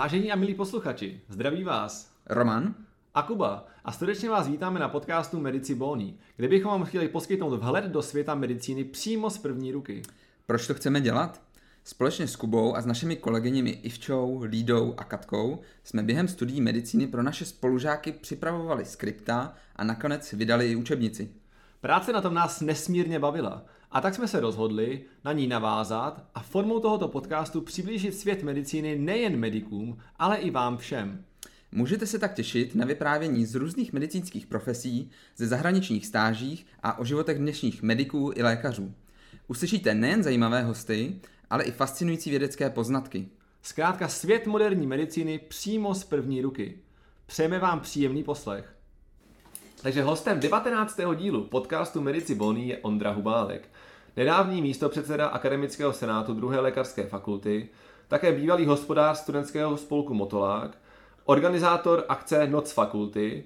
Vážení a milí posluchači, zdraví vás Roman a Kuba a srdečně vás vítáme na podcastu Medici Bony, kde bychom vám chtěli poskytnout vhled do světa medicíny přímo z první ruky. Proč to chceme dělat? Společně s Kubou a s našimi kolegyněmi Ivčou, Lídou a Katkou jsme během studií medicíny pro naše spolužáky připravovali skripta a nakonec vydali i učebnici. Práce na tom nás nesmírně bavila a tak jsme se rozhodli na ní navázat a formou tohoto podcastu přiblížit svět medicíny nejen medikům, ale i vám všem. Můžete se tak těšit na vyprávění z různých medicínských profesí, ze zahraničních stážích a o životech dnešních mediků i lékařů. Uslyšíte nejen zajímavé hosty, ale i fascinující vědecké poznatky. Zkrátka svět moderní medicíny přímo z první ruky. Přejeme vám příjemný poslech. Takže hostem 19. dílu podcastu Medici Bony je Ondra Hubálek, nedávný místopředseda Akademického senátu druhé lékařské fakulty, také bývalý hospodář studentského spolku Motolák, organizátor akce Noc fakulty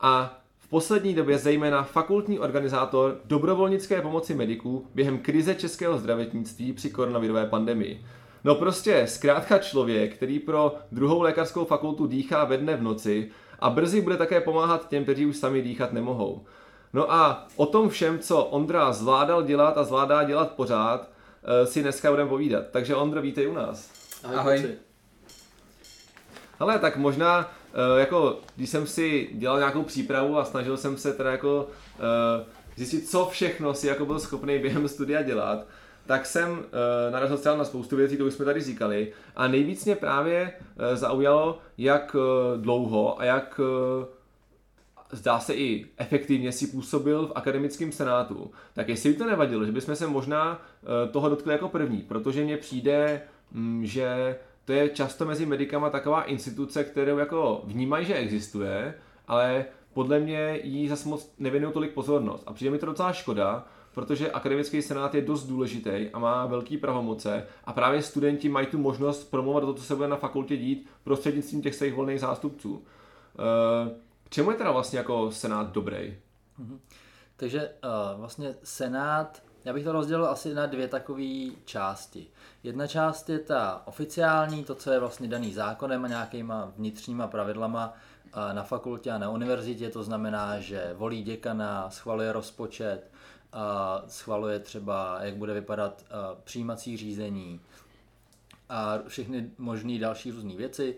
a v poslední době zejména fakultní organizátor dobrovolnické pomoci mediků během krize českého zdravotnictví při koronavirové pandemii. No prostě zkrátka člověk, který pro druhou lékařskou fakultu dýchá ve dne v noci a brzy bude také pomáhat těm, kteří už sami dýchat nemohou. No a o tom všem, co Ondra zvládal dělat a zvládá dělat pořád, eh, si dneska budeme povídat. Takže Ondro, vítej u nás. Ahoj. Ahoj. Ale tak možná, eh, jako když jsem si dělal nějakou přípravu a snažil jsem se teda jako eh, zjistit, co všechno si jako byl schopný během studia dělat, tak jsem narazil třeba na spoustu věcí, to už jsme tady říkali. A nejvíc mě právě zaujalo, jak uh, dlouho a jak zdá se i efektivně si působil v akademickém senátu. Tak jestli by to nevadilo, že bychom se možná uh, toho dotkli jako první, protože mně přijde, um, že to je často mezi medikama taková instituce, kterou jako vnímají, že existuje, ale podle mě jí zase moc nevěnují tolik pozornost. A přijde mi to docela škoda, protože akademický senát je dost důležitý a má velký pravomoce a právě studenti mají tu možnost promovat to, co se bude na fakultě dít prostřednictvím těch svých volných zástupců. Eh, k čemu je teda vlastně jako senát dobrý? Mhm. Takže uh, vlastně senát, já bych to rozdělil asi na dvě takové části. Jedna část je ta oficiální, to, co je vlastně daný zákonem a nějakýma vnitřníma pravidlama uh, na fakultě a na univerzitě, to znamená, že volí děkana, schvaluje rozpočet, a schvaluje třeba, jak bude vypadat přijímací řízení a všechny možné další různé věci,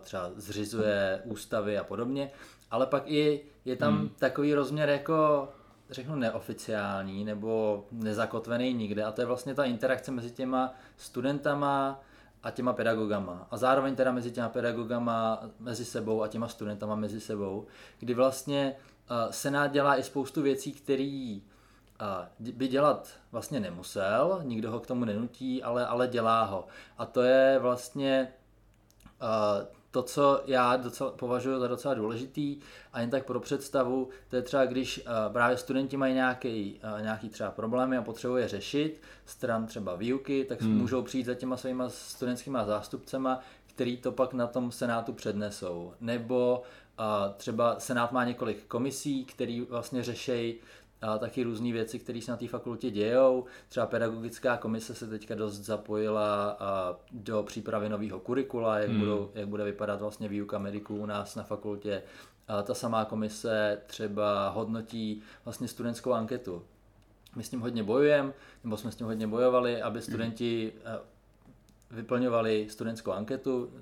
třeba zřizuje ústavy a podobně, ale pak i je tam hmm. takový rozměr jako řeknu neoficiální nebo nezakotvený nikde a to je vlastně ta interakce mezi těma studentama a těma pedagogama a zároveň teda mezi těma pedagogama mezi sebou a těma studentama mezi sebou, kdy vlastně Senát dělá i spoustu věcí, které by dělat vlastně nemusel, nikdo ho k tomu nenutí, ale, ale dělá ho. A to je vlastně uh, to, co já docela, považuji za docela důležitý a jen tak pro představu, to je třeba, když uh, právě studenti mají nějaký, uh, nějaký třeba problémy a potřebují je řešit, stran třeba výuky, tak hmm. můžou přijít za těma svýma studentskýma zástupcema, který to pak na tom senátu přednesou. Nebo uh, třeba senát má několik komisí, který vlastně řeší a taky různé věci, které se na té fakultě dějou. Třeba pedagogická komise se teďka dost zapojila do přípravy nového kurikula, jak, hmm. budou, jak bude vypadat vlastně výuka mediků u nás na fakultě. A ta samá komise třeba hodnotí vlastně studentskou anketu. My s tím hodně bojujeme, nebo jsme s tím hodně bojovali, aby studenti hmm. vyplňovali studentskou anketu,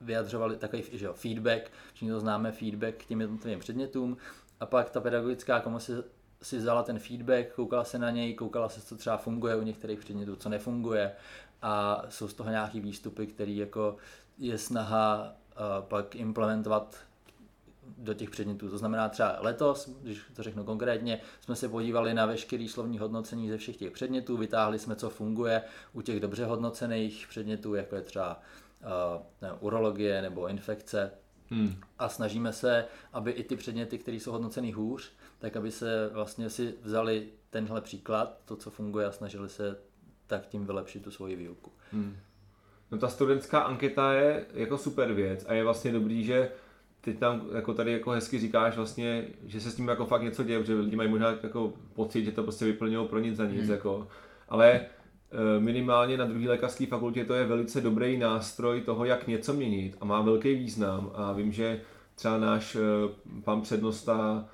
vyjadřovali takový že jo, feedback, všichni to známe, feedback k těm jednotlivým předmětům, a pak ta pedagogická komise si vzala ten feedback, koukala se na něj, koukala se, co třeba funguje u některých předmětů, co nefunguje a jsou z toho nějaký výstupy, který jako je snaha uh, pak implementovat do těch předmětů. To znamená třeba letos, když to řeknu konkrétně, jsme se podívali na veškerý slovní hodnocení ze všech těch předmětů, vytáhli jsme, co funguje u těch dobře hodnocených předmětů, jako je třeba uh, ne, urologie nebo infekce. Hmm. A snažíme se, aby i ty předměty, které jsou hodnoceny hůř, tak aby se vlastně si vzali tenhle příklad, to, co funguje a snažili se tak tím vylepšit tu svoji výuku. Hmm. No ta studentská anketa je jako super věc a je vlastně dobrý, že ty tam jako tady jako hezky říkáš vlastně, že se s tím jako fakt něco děje, protože lidi mají možná jako pocit, že to prostě vyplňují pro nic za nic, hmm. jako, ale eh, minimálně na druhé lékařské fakultě to je velice dobrý nástroj toho, jak něco měnit a má velký význam a vím, že třeba náš eh, pan přednosta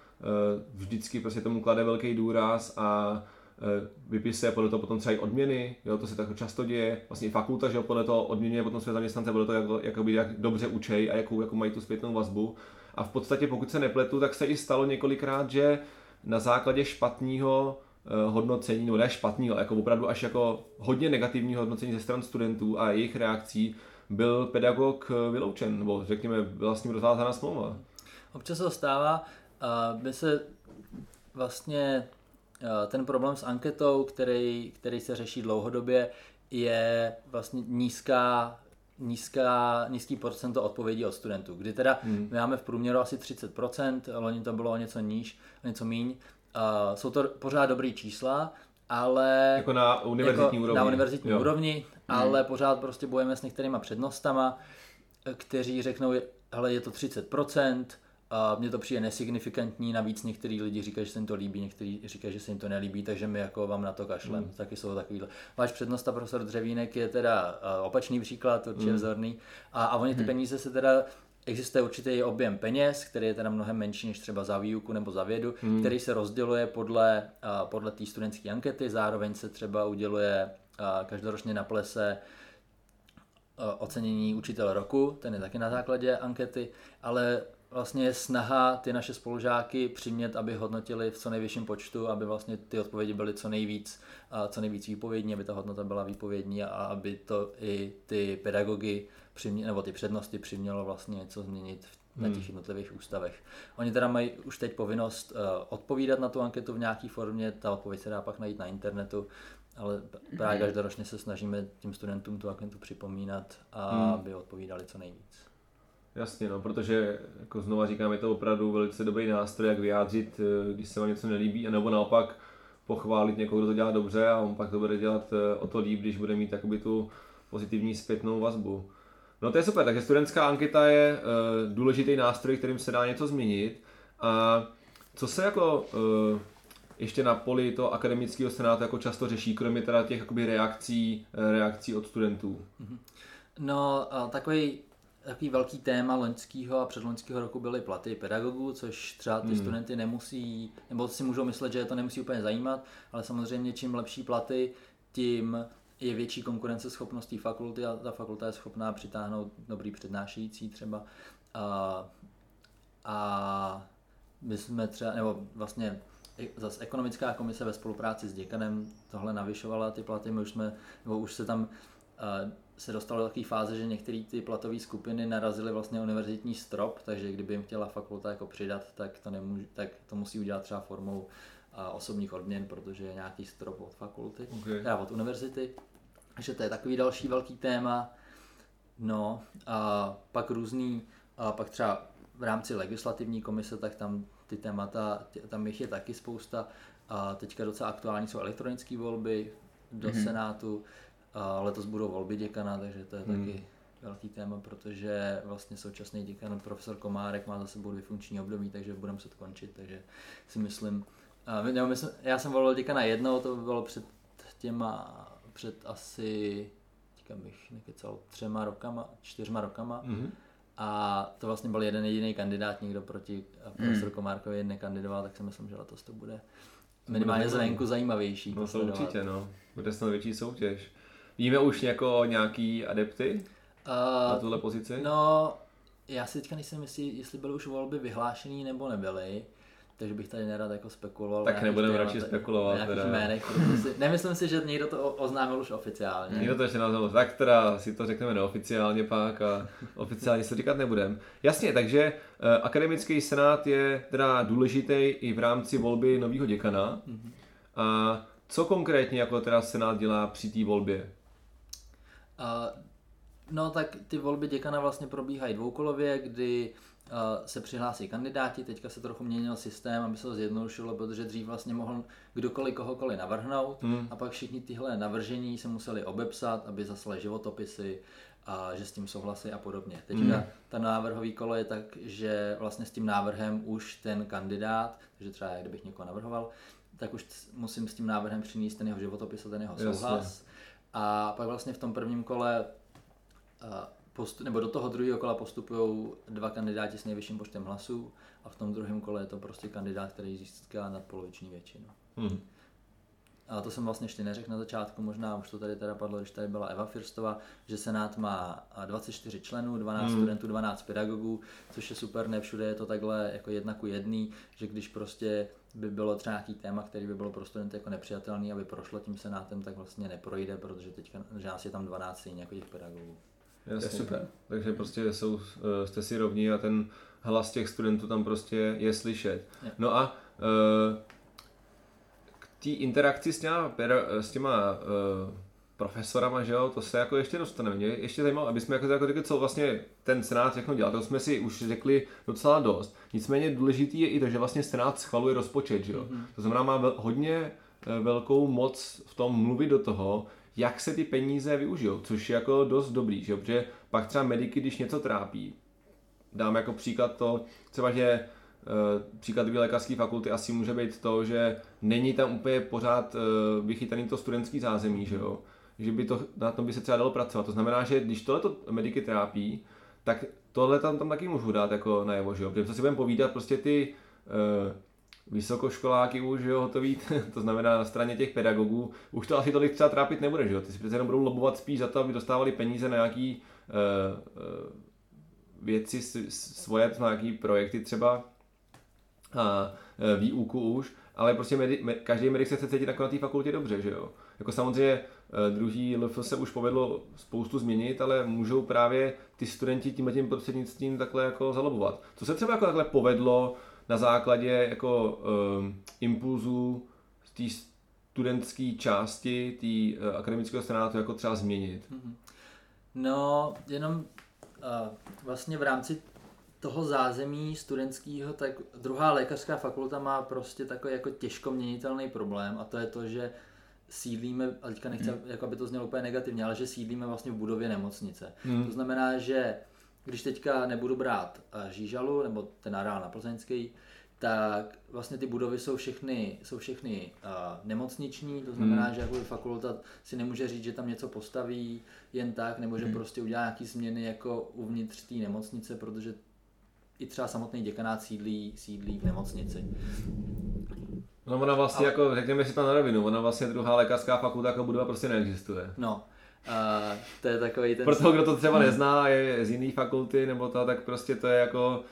vždycky prostě tomu klade velký důraz a vypisuje podle toho potom třeba i odměny, jo, to se tak často děje, vlastně i fakulta, že jo, podle toho odměňuje potom své zaměstnance, podle toho, jak, jakoby, jak dobře učej a jakou, jakou mají tu zpětnou vazbu. A v podstatě, pokud se nepletu, tak se i stalo několikrát, že na základě špatného eh, hodnocení, no ne špatného, jako opravdu až jako hodně negativního hodnocení ze stran studentů a jejich reakcí byl pedagog eh, vyloučen, nebo řekněme, byla s ním rozvázána smlouva. Občas se stává, by se vlastně ten problém s anketou, který, který se řeší dlouhodobě, je vlastně nízká nízká, nízký procento odpovědí od studentů, kdy teda hmm. my máme v průměru asi 30%, loni to bylo o něco níž, o něco míň. Uh, jsou to pořád dobrý čísla, ale... Jako na univerzitní jako úrovni. Na univerzitní jo. úrovni, hmm. ale pořád prostě bojujeme s některýma přednostama, kteří řeknou, hele, je to 30%, a mně to přijde nesignifikantní, navíc některý lidi říkají, že se jim to líbí, někteří říkají, že se jim to nelíbí, takže my jako vám na to kašlem. Mm. Taky jsou takovýhle. Váš přednosta profesor Dřevínek je teda opačný příklad, určitě mm. vzorný. A, a oni ty mm. peníze se teda Existuje určitý objem peněz, který je teda mnohem menší než třeba za výuku nebo za vědu, hmm. který se rozděluje podle, podle té studentské ankety, zároveň se třeba uděluje každoročně na plese ocenění učitel roku, ten je taky na základě ankety, ale vlastně je snaha ty naše spolužáky přimět, aby hodnotili v co nejvyšším počtu, aby vlastně ty odpovědi byly co nejvíc, a co nejvíc výpovědní, aby ta hodnota byla výpovědní a aby to i ty pedagogy přimě, nebo ty přednosti přimělo vlastně něco změnit na těch hmm. jednotlivých ústavech. Oni teda mají už teď povinnost uh, odpovídat na tu anketu v nějaké formě, ta odpověď se dá pak najít na internetu, ale právě hmm. každoročně se snažíme tím studentům tu anketu připomínat, a hmm. aby odpovídali co nejvíc. Jasně, no, protože jako znova říkám, je to opravdu velice dobrý nástroj, jak vyjádřit, eh, když se vám něco nelíbí, nebo naopak pochválit někoho, kdo to dělá dobře a on pak to bude dělat eh, o to líp, když bude mít takoby tu pozitivní zpětnou vazbu. No to je super, takže studentská anketa je uh, důležitý nástroj, kterým se dá něco změnit. A co se jako ještě na poli toho akademického senátu jako často řeší, kromě teda těch jakoby reakcí, reakcí od studentů? Mhm. No, takový takový velký téma loňského a předloňského roku byly platy pedagogů, což třeba ty hmm. studenty nemusí, nebo si můžou myslet, že je to nemusí úplně zajímat, ale samozřejmě čím lepší platy, tím je větší konkurenceschopnost té fakulty a ta fakulta je schopná přitáhnout dobrý přednášející třeba. A, a my jsme třeba, nebo vlastně zase ekonomická komise ve spolupráci s děkanem tohle navyšovala ty platy, my už jsme, nebo už se tam se dostalo do takové fáze, že některé ty platové skupiny narazily vlastně univerzitní strop, takže kdyby jim chtěla fakulta jako přidat, tak to, nemůže, tak to musí udělat třeba formou a, osobních odměn, protože je nějaký strop od fakulty, okay. teda od univerzity. Takže to je takový další velký téma. No a pak různý, a pak třeba v rámci legislativní komise, tak tam ty témata, tam jich je taky spousta. A teďka docela aktuální jsou elektronické volby do mm-hmm. Senátu, a letos budou volby děkana, takže to je hmm. taky velký téma, protože vlastně současný děkan profesor Komárek má za sebou dvě funkční období, takže budeme se končit, takže si myslím, nebo myslím, já jsem volil děkana jednou, to bylo před těma, před asi, říkám bych nekecal, třema rokama, čtyřma rokama. Mm-hmm. A to vlastně byl jeden jediný kandidát, nikdo proti profesoru mm. Komárkovi nekandidoval, tak si myslím, že letos to bude minimálně zvenku zajímavější. No to určitě, no. Bude snad větší soutěž. Víme už jako nějaký adepty uh, na tuhle pozici? No, já si teďka nejsem jistý, jestli byly už volby vyhlášený nebo nebyly. Takže bych tady nerad jako spekuloval. Tak nebudeme radši spekulovat. Teda. Jménech, si, nemyslím si, že někdo to oznámil už oficiálně. Někdo to ještě nazval, tak teda si to řekneme neoficiálně pak a oficiálně se říkat nebudem. Jasně, takže uh, akademický senát je teda důležitý i v rámci volby nového děkana. Mm-hmm. A co konkrétně jako teda senát dělá při té volbě? Uh, no tak ty volby děkana vlastně probíhají dvoukolově, kdy uh, se přihlásí kandidáti, teďka se trochu měnil systém, aby se to zjednodušilo, protože dřív vlastně mohl kdokoliv kohokoliv navrhnout hmm. a pak všichni tyhle navržení se museli obepsat, aby zaslali životopisy, a že s tím souhlasí a podobně. Teďka hmm. ta návrhový kolo je tak, že vlastně s tím návrhem už ten kandidát, takže třeba kdybych někoho navrhoval, tak už musím s tím návrhem přinést ten jeho životopis a ten jeho souhlas. Jasně A pak vlastně v tom prvním kole postu, nebo do toho druhého kola postupují dva kandidáti s nejvyšším počtem hlasů a v tom druhém kole je to prostě kandidát, který získá nadpoloviční většinu. Hmm. A to jsem vlastně ještě neřekl na začátku, možná už to tady teda padlo, když tady byla Eva Firstová, že Senát má 24 členů, 12 hmm. studentů, 12 pedagogů, což je super, ne všude je to takhle jako jedna ku jedný, že když prostě by bylo třeba nějaký téma, který by bylo pro studenty jako nepřijatelný, aby prošlo tím Senátem, tak vlastně neprojde, protože teďka, že nás je tam 12 stejně jako těch pedagogů. Jasně. Je super. Takže prostě jsou, eh, jste si rovní a ten hlas těch studentů tam prostě je slyšet. Je. No a k té interakci s těma, s těma uh, profesorama, že jo, to se jako ještě dostaneme. Mě ještě zajímalo, aby jsme jako, jako řekli, co vlastně ten senát všechno dělá. To jsme si už řekli docela dost. Nicméně důležitý je i to, že vlastně senát schvaluje rozpočet, že jo. Mm-hmm. To znamená, má hodně velkou moc v tom mluvit do toho, jak se ty peníze využijou, což je jako dost dobrý, že? protože pak třeba mediky, když něco trápí, dám jako příklad to, třeba že příklad dvě lékařské fakulty asi může být to, že není tam úplně pořád uh, vychytaný to studentský zázemí, že jo? Že by to, na tom by se třeba dalo pracovat. To znamená, že když tohle mediky trápí, tak tohle tam, tam taky můžu dát jako najevo, že jo? Protože si budeme povídat, prostě ty uh, vysokoškoláky už jo, hotový, to znamená na straně těch pedagogů, už to asi tolik třeba trápit nebude, že jo? Ty si přece jenom budou lobovat spíš za to, aby dostávali peníze na nějaký uh, uh, věci svoje, na nějaký projekty třeba a výuku už, ale prostě medi, me, každý medic se chce cítit jako na té fakultě dobře, že jo? Jako samozřejmě uh, druhý LF se už povedlo spoustu změnit, ale můžou právě ty studenti tím tím prostřednictvím takhle jako zalobovat. Co se třeba jako takhle povedlo na základě jako um, impulzů z té studentské části té uh, akademického senátu jako třeba změnit? Mhm. No, jenom uh, vlastně v rámci toho zázemí studentského, tak druhá lékařská fakulta má prostě takový jako těžko měnitelný problém a to je to, že sídlíme, a teďka nechci, hmm. jako aby to znělo úplně negativně, ale že sídlíme vlastně v budově nemocnice. Hmm. To znamená, že když teďka nebudu brát eh, Žížalu nebo ten areál na Plzeňský, tak vlastně ty budovy jsou všechny, jsou všechny uh, nemocniční, to znamená, hmm. že jako fakulta si nemůže říct, že tam něco postaví jen tak, nebo že hmm. prostě udělá nějaké změny jako uvnitř té nemocnice, protože i třeba samotný děkanát sídlí, sídlí v nemocnici. No ona vlastně Ale... jako, řekněme si to na rovinu, ona vlastně druhá lékařská fakulta jako budova prostě neexistuje. No, Uh, to je takový ten... Pro toho, kdo to třeba nezná, je z jiné fakulty nebo to, tak prostě to je jako...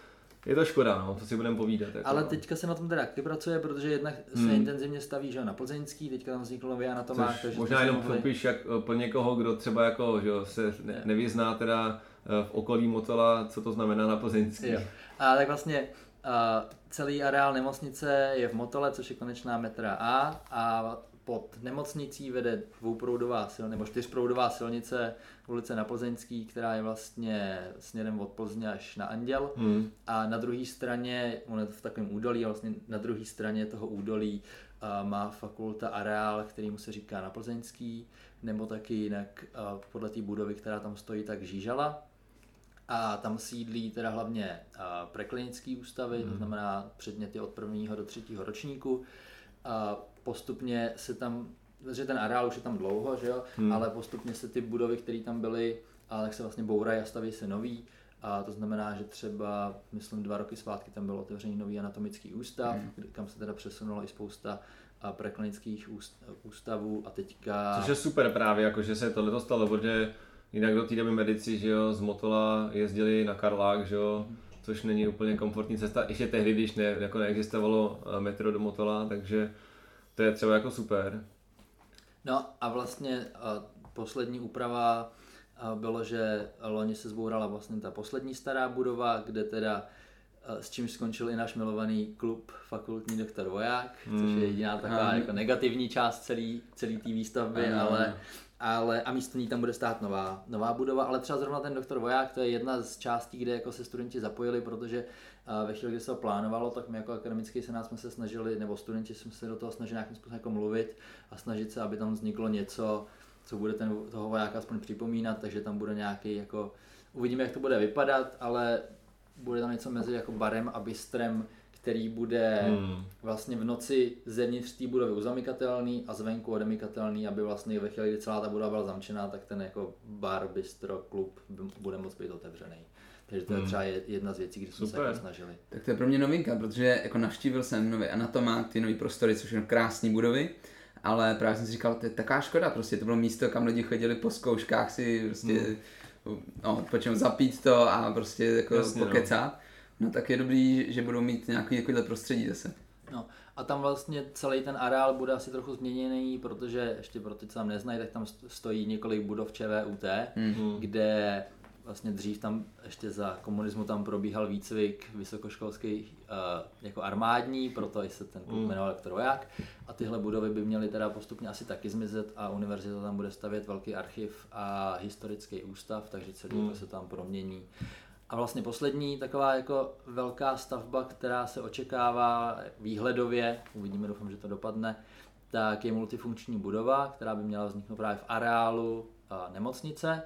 Je to škoda, no, to si budeme povídat. Jako, Ale teďka se na tom teda taky pracuje, protože jednak hmm. se intenzivně staví že na Plzeňský, teďka tam vznikl nový anatomák. Což možná jenom mohli... popíš jak, eh, pro někoho, kdo třeba jako, že se ne, nevyzná teda v okolí Motola, co to znamená na Plzeňský. Jo. A tak vlastně uh, celý areál nemocnice je v Motole, což je konečná metra A a pod nemocnicí vede dvouproudová sil, nebo čtyřproudová silnice ulice na Plzeňský, která je vlastně směrem od Plzně až na Anděl. Hmm. A na druhé straně, on je to v takovém údolí, a vlastně na druhé straně toho údolí uh, má fakulta areál, který mu se říká na Plzeňský, nebo taky jinak uh, podle té budovy, která tam stojí, tak Žížala. A tam sídlí teda hlavně preklinické ústavy, hmm. to znamená předměty od prvního do třetího ročníku. A postupně se tam, že ten areál už je tam dlouho, že jo, hmm. ale postupně se ty budovy, které tam byly, ale tak se vlastně bourají a staví se nový. A to znamená, že třeba, myslím, dva roky zpátky tam byl otevřený nový anatomický ústav, hmm. kam se teda přesunulo i spousta a preklinických ústavů a teďka... Což je super právě, jako že se tohle stalo, protože jinak do té doby medici, že jo, z Motola jezdili na Karlák, že jo, hmm. což není úplně komfortní cesta, ještě tehdy, když ne, jako neexistovalo eh, metro do Motola, takže to je třeba jako super. No a vlastně a poslední úprava bylo, že loni se zbourala vlastně ta poslední stará budova, kde teda s čím skončil i náš milovaný klub fakultní doktor Voják, hmm. což je jediná taková jako negativní část celý, celý té výstavby, hmm. ale, ale a místo ní tam bude stát nová, nová budova, ale třeba zrovna ten doktor Voják, to je jedna z částí, kde jako se studenti zapojili, protože a ve chvíli, kdy se to plánovalo, tak my jako akademický senát jsme se snažili, nebo studenti jsme se do toho snažili nějakým způsobem jako mluvit a snažit se, aby tam vzniklo něco, co bude ten, toho vojáka aspoň připomínat, takže tam bude nějaký jako, uvidíme, jak to bude vypadat, ale bude tam něco mezi jako barem a bistrem, který bude Hmm. vlastně v noci zevnitř té budovy uzamykatelný a zvenku odemykatelný, aby vlastně ve chvíli, kdy celá ta budova byla zamčená, tak ten jako bar, bistro, klub bude moct být otevřený. Takže to je Hmm. třeba je- jedna z věcí, kde jsme se Super. jako snažili. Tak to je pro mě novinka, protože jako navštívil jsem nový Anatomák, ty nové prostory, což jsou krásné budovy, ale právě jsem si říkal, to je taková škoda, prostě to bylo místo, kam lidi chodili po zkouškách si prostě no, odpočinout, zapít to a prostě jako Jasně, no. pokecat. No. Tak je dobrý, že budou mít nějaký takovýhle prostředí zase. No, a tam vlastně celý ten areál bude asi trochu změněný, protože ještě pro ty, co tam neznají, tak tam st- stojí několik budov ČVUT, Hmm. kde vlastně dřív tam ještě za komunismu tam probíhal výcvik vysokoškolský uh, jako armádní, proto i se ten klub Mm. jmenoval elektrovoják. A tyhle budovy by měly teda postupně asi taky zmizet a univerzita tam bude stavět velký archiv a historický ústav, takže celý Mm. to se tam promění. A vlastně poslední taková jako velká stavba, která se očekává výhledově, uvidíme, doufám, že to dopadne, tak je multifunkční budova, která by měla vzniknout právě v areálu a, nemocnice.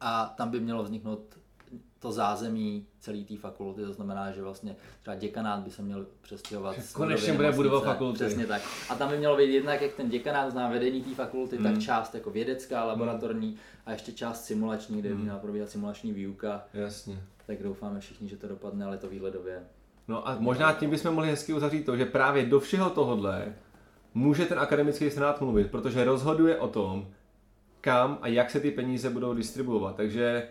A tam by mělo vzniknout to zázemí celé té fakulty, to znamená, že vlastně třeba děkanát by se měl přestěhovat. konečně bude budova fakulty. Přesně tak. A tam by mělo být jednak, jak ten děkanát zná vedení té fakulty, Hmm. tak část jako vědecká, laboratorní a ještě část simulační, kde by Hmm. měla probíhat simulační výuka. Jasně. Tak doufáme všichni, že to dopadne, ale to výhledově. No a možná tím bychom mohli hezky uzavřít to, že právě do všeho tohodle může ten akademický senát mluvit, protože rozhoduje o tom, kam a jak se ty peníze budou distribuovat. Takže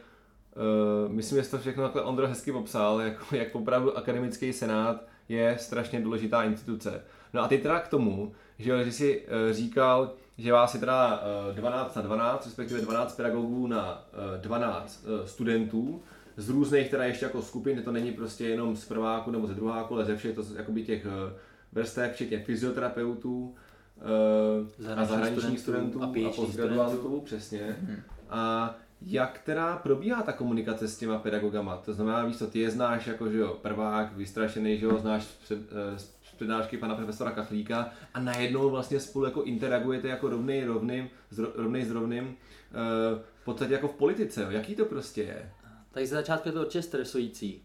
uh, myslím, že to všechno takhle Ondro hezky popsal, jako, jak opravdu akademický senát je strašně důležitá instituce. No a teď teda k tomu, že, že jsi uh, říkal, že vás je teda uh, 12 na 12, respektive 12 pedagogů na uh, 12 uh, studentů, z různých teda ještě jako skupin, to není prostě jenom z prváku nebo ze druháku, ale ze všech to jakoby těch vrstev, včetně fyzioterapeutů a Zahraničních studentů a a postgraduantů, studentů. přesně. A jak teda probíhá ta komunikace s těma pedagogama? To znamená, víš co, ty je znáš jako, že jo, prvák, vystrašený, že jo, znáš před, eh, z přednášky pana profesora Kachlíka a najednou vlastně spolu jako interagujete jako rovnej rovným, zro, rovnej s rovným, eh, v podstatě jako v politice, jo. jaký to prostě je? Tak ze začátku je to určitě stresující,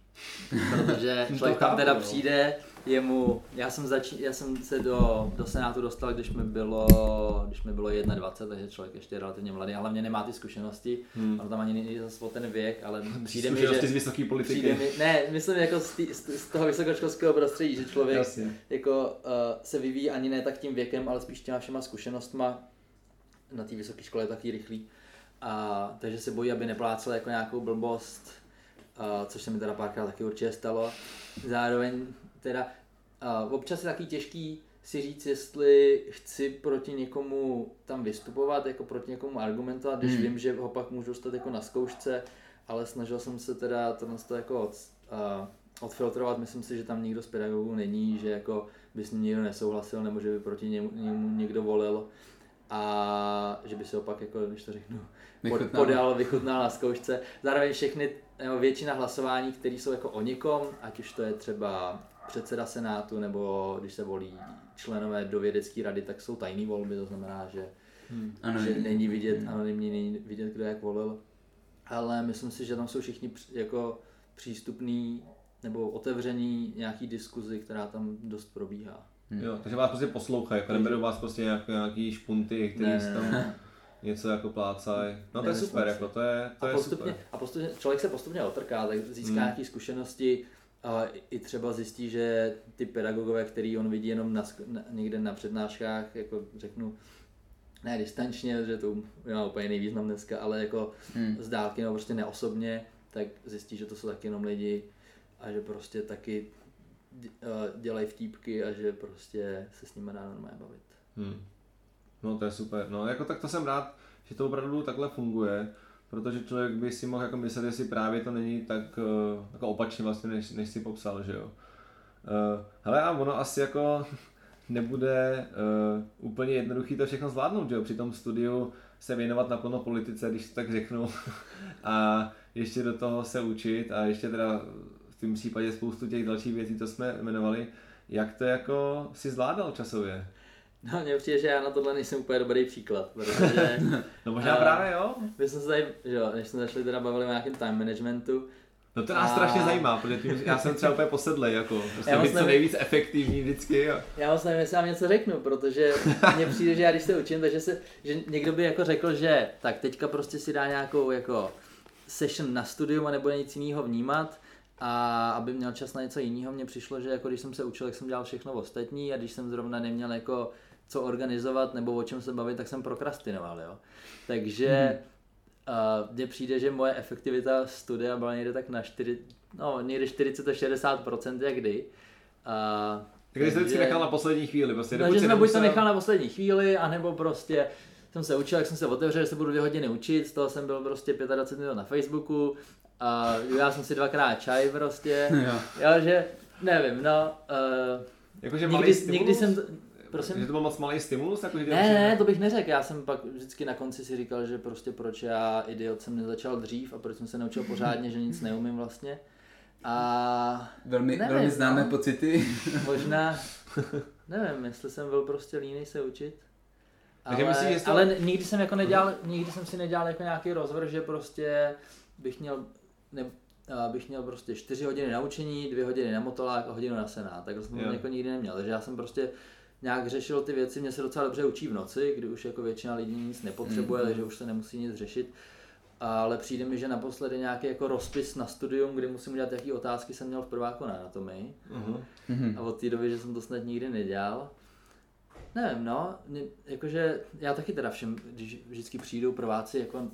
protože To člověk tam teda no. přijde, je mu, já jsem, zač, já jsem se do, do Senátu dostal, když mi bylo, když mi bylo 21, takže člověk ještě je relativně mladý, a hlavně nemá ty zkušenosti, Hmm. ono tam ani není zase o ten věk, ale přijde mi, Zkušenosti z že, vysoké politiky. přijde mi, ne, myslím jako z, tý, z, z toho vysokoškolského prostředí, že člověk Jasně. jako uh, se vyvíjí ani ne tak tím věkem, ale spíš těma všema zkušenostma. Na té vysoké škole je taky rychlý. A, takže se bojí, aby neplácel jako nějakou blbost, a, což se mi teda párkrát taky určitě stalo. Zároveň teda a, občas je taky těžký si říct, jestli chci proti někomu tam vystupovat, jako proti někomu argumentovat, když Hmm. vím, že ho pak můžu dostat jako na zkoušce, ale snažil jsem se teda tohle to jako od, a, odfiltrovat, myslím si, že tam nikdo z pedagogů není, že jako by s ním někdo nesouhlasil, nebo že by proti němu, němu někdo volil a že by se opak, jako, když to řeknu, pod, Vychutnal. podal, vychutnal na zkoušce. Zároveň všechny, nebo většina hlasování, které jsou jako o někom, ať už to je třeba předseda senátu, nebo když se volí členové do vědecké rady, tak jsou tajné volby, to znamená, že, Ano, že není vidět, anonymní není vidět, kdo jak volil. Ale myslím si, že tam jsou všichni jako přístupný nebo otevření nějaký diskuzi, která tam dost probíhá. Jo, takže vás prostě poslouchají, jako neberou vás prostě nějak, nějaký špunty, který Ne, si ne, tam ne. Něco jako plácají. No to je super, jako to je, to a, je postupně, super. a postupně, člověk se postupně otrká, tak získá Hmm. nějaké zkušenosti a i třeba zjistí, že ty pedagogové, který on vidí jenom na, na, někde na přednáškách, jako řeknu, ne distančně, že to má úplně jiný význam dneska, ale jako Hmm. z dálky nebo prostě neosobně, tak zjistí, že to jsou taky jenom lidi a že prostě taky eh, dělají vtípky a že prostě se s nimi dá normálně bavit. Hmm. No to je super. No jako tak to jsem rád, že to opravdu takhle funguje, protože člověk by si mohl jako myslet, jestli právě to není tak eh, jako opačně vlastně, než, než si popsal, že jo. Uh, hele a ono asi jako nebude uh, úplně jednoduchý to všechno zvládnout, že jo, při tom studiu se věnovat naplno politice, když to tak řeknu, a ještě do toho se učit a ještě teda v tom případě spoustu těch dalších věcí, co jsme jmenovali, jak to jako si zvládal časově? No, mně přijde, že já na tohle nejsem úplně dobrý příklad, protože No možná A- právě jo. My jsme se tady, že jo, než jsme začali teda bavili o nějakém time managementu, No to nás A- strašně zajímá, protože tím, já jsem třeba úplně posedlej, jako, prostě Já být co nejvíc efektivní vždycky. A... Já moc nevím, jestli vám něco řeknu, protože mně přijde, že já když se učím, takže se, že někdo by jako řekl, že tak teďka prostě si dá nějakou jako session na studium a nebude nic jiného vnímat a aby měl čas na něco jiného, mně přišlo, že jako když jsem se učil, tak jsem dělal všechno ostatní a když jsem zrovna neměl jako co organizovat nebo o čem se bavit, tak jsem prokrastinoval, jo. Takže a mně přijde, že moje efektivita studia byla někde tak na 4, no, někde 40 až 60 jak kdy. A, Tak když jsi vždycky takže- nechal na poslední chvíli, prostě No, dokud že si jsme buď to nemusel- nechal na poslední chvíli, anebo prostě jsem se učil, jak jsem se otevřel, že se budu dvě hodiny učit, z toho jsem byl prostě 25 minut na Facebooku a já jsem si dvakrát čaj prostě, Jo. jo, že nevím, no, uh, Jakože malý někdy, stimulus? někdy jsem, to, Že prosím, to byl moc malý stimulus? Jako, že ne, určitě- ne, to bych neřekl, já jsem pak vždycky na konci si říkal, že prostě proč já idiot jsem nezačal dřív a proč jsem se neučil pořádně, že nic neumím vlastně. A Velmi, Nevím, velmi no. známé pocity. Možná, nevím, jestli jsem byl prostě líný se učit. Ale, jsi to- ale nikdy jsem jako nedělal, nikdy jsem si nedělal jako nějaký rozvrh, že prostě bych měl, ne, bych měl prostě 4 hodiny na učení, 2 hodiny na motolák a hodinu na senát. Tak jsem to jako nikdy neměl. Takže já jsem prostě nějak řešil ty věci, mě se docela dobře učí v noci, kdy už jako většina lidí nic nepotřebuje, Mhm. takže už se nemusí nic řešit. Ale přijde mi, že naposledy nějaký jako rozpis na studium, kdy musím udělat jaký otázky, jsem měl v prváku na anatomii. Mhm. Mhm. A od té doby, že jsem to snad nikdy nedělal. Nevím, no, jakože já taky teda všem, když vždycky přijdou prváci jako